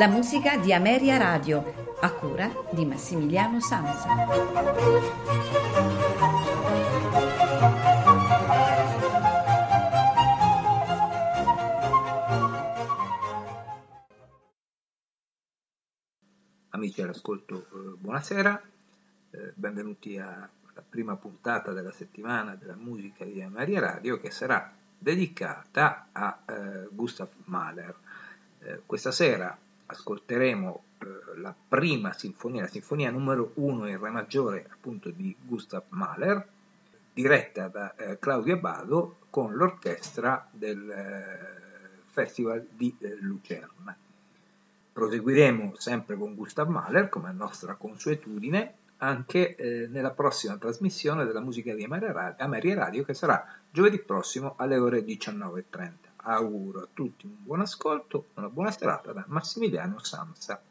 la musica di Ameria Radio, a cura di Massimiliano Sanza. Amici all'ascolto, eh, buonasera, eh, benvenuti alla prima puntata della settimana della musica di Maria Radio che sarà dedicata a eh, Gustav Mahler. Questa sera ascolteremo eh, la prima sinfonia, la sinfonia numero uno in Re maggiore appunto di Gustav Mahler, diretta da eh, Claudio Abbado con l'orchestra del eh, Festival di eh, Lucerna. Proseguiremo sempre con Gustav Mahler, come nostra consuetudine, anche eh, nella prossima trasmissione della musica di Ameria Radio, che sarà giovedì prossimo alle ore 19.30. Auguro a tutti un buon ascolto, una buona serata da Massimiliano Samsa.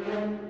Música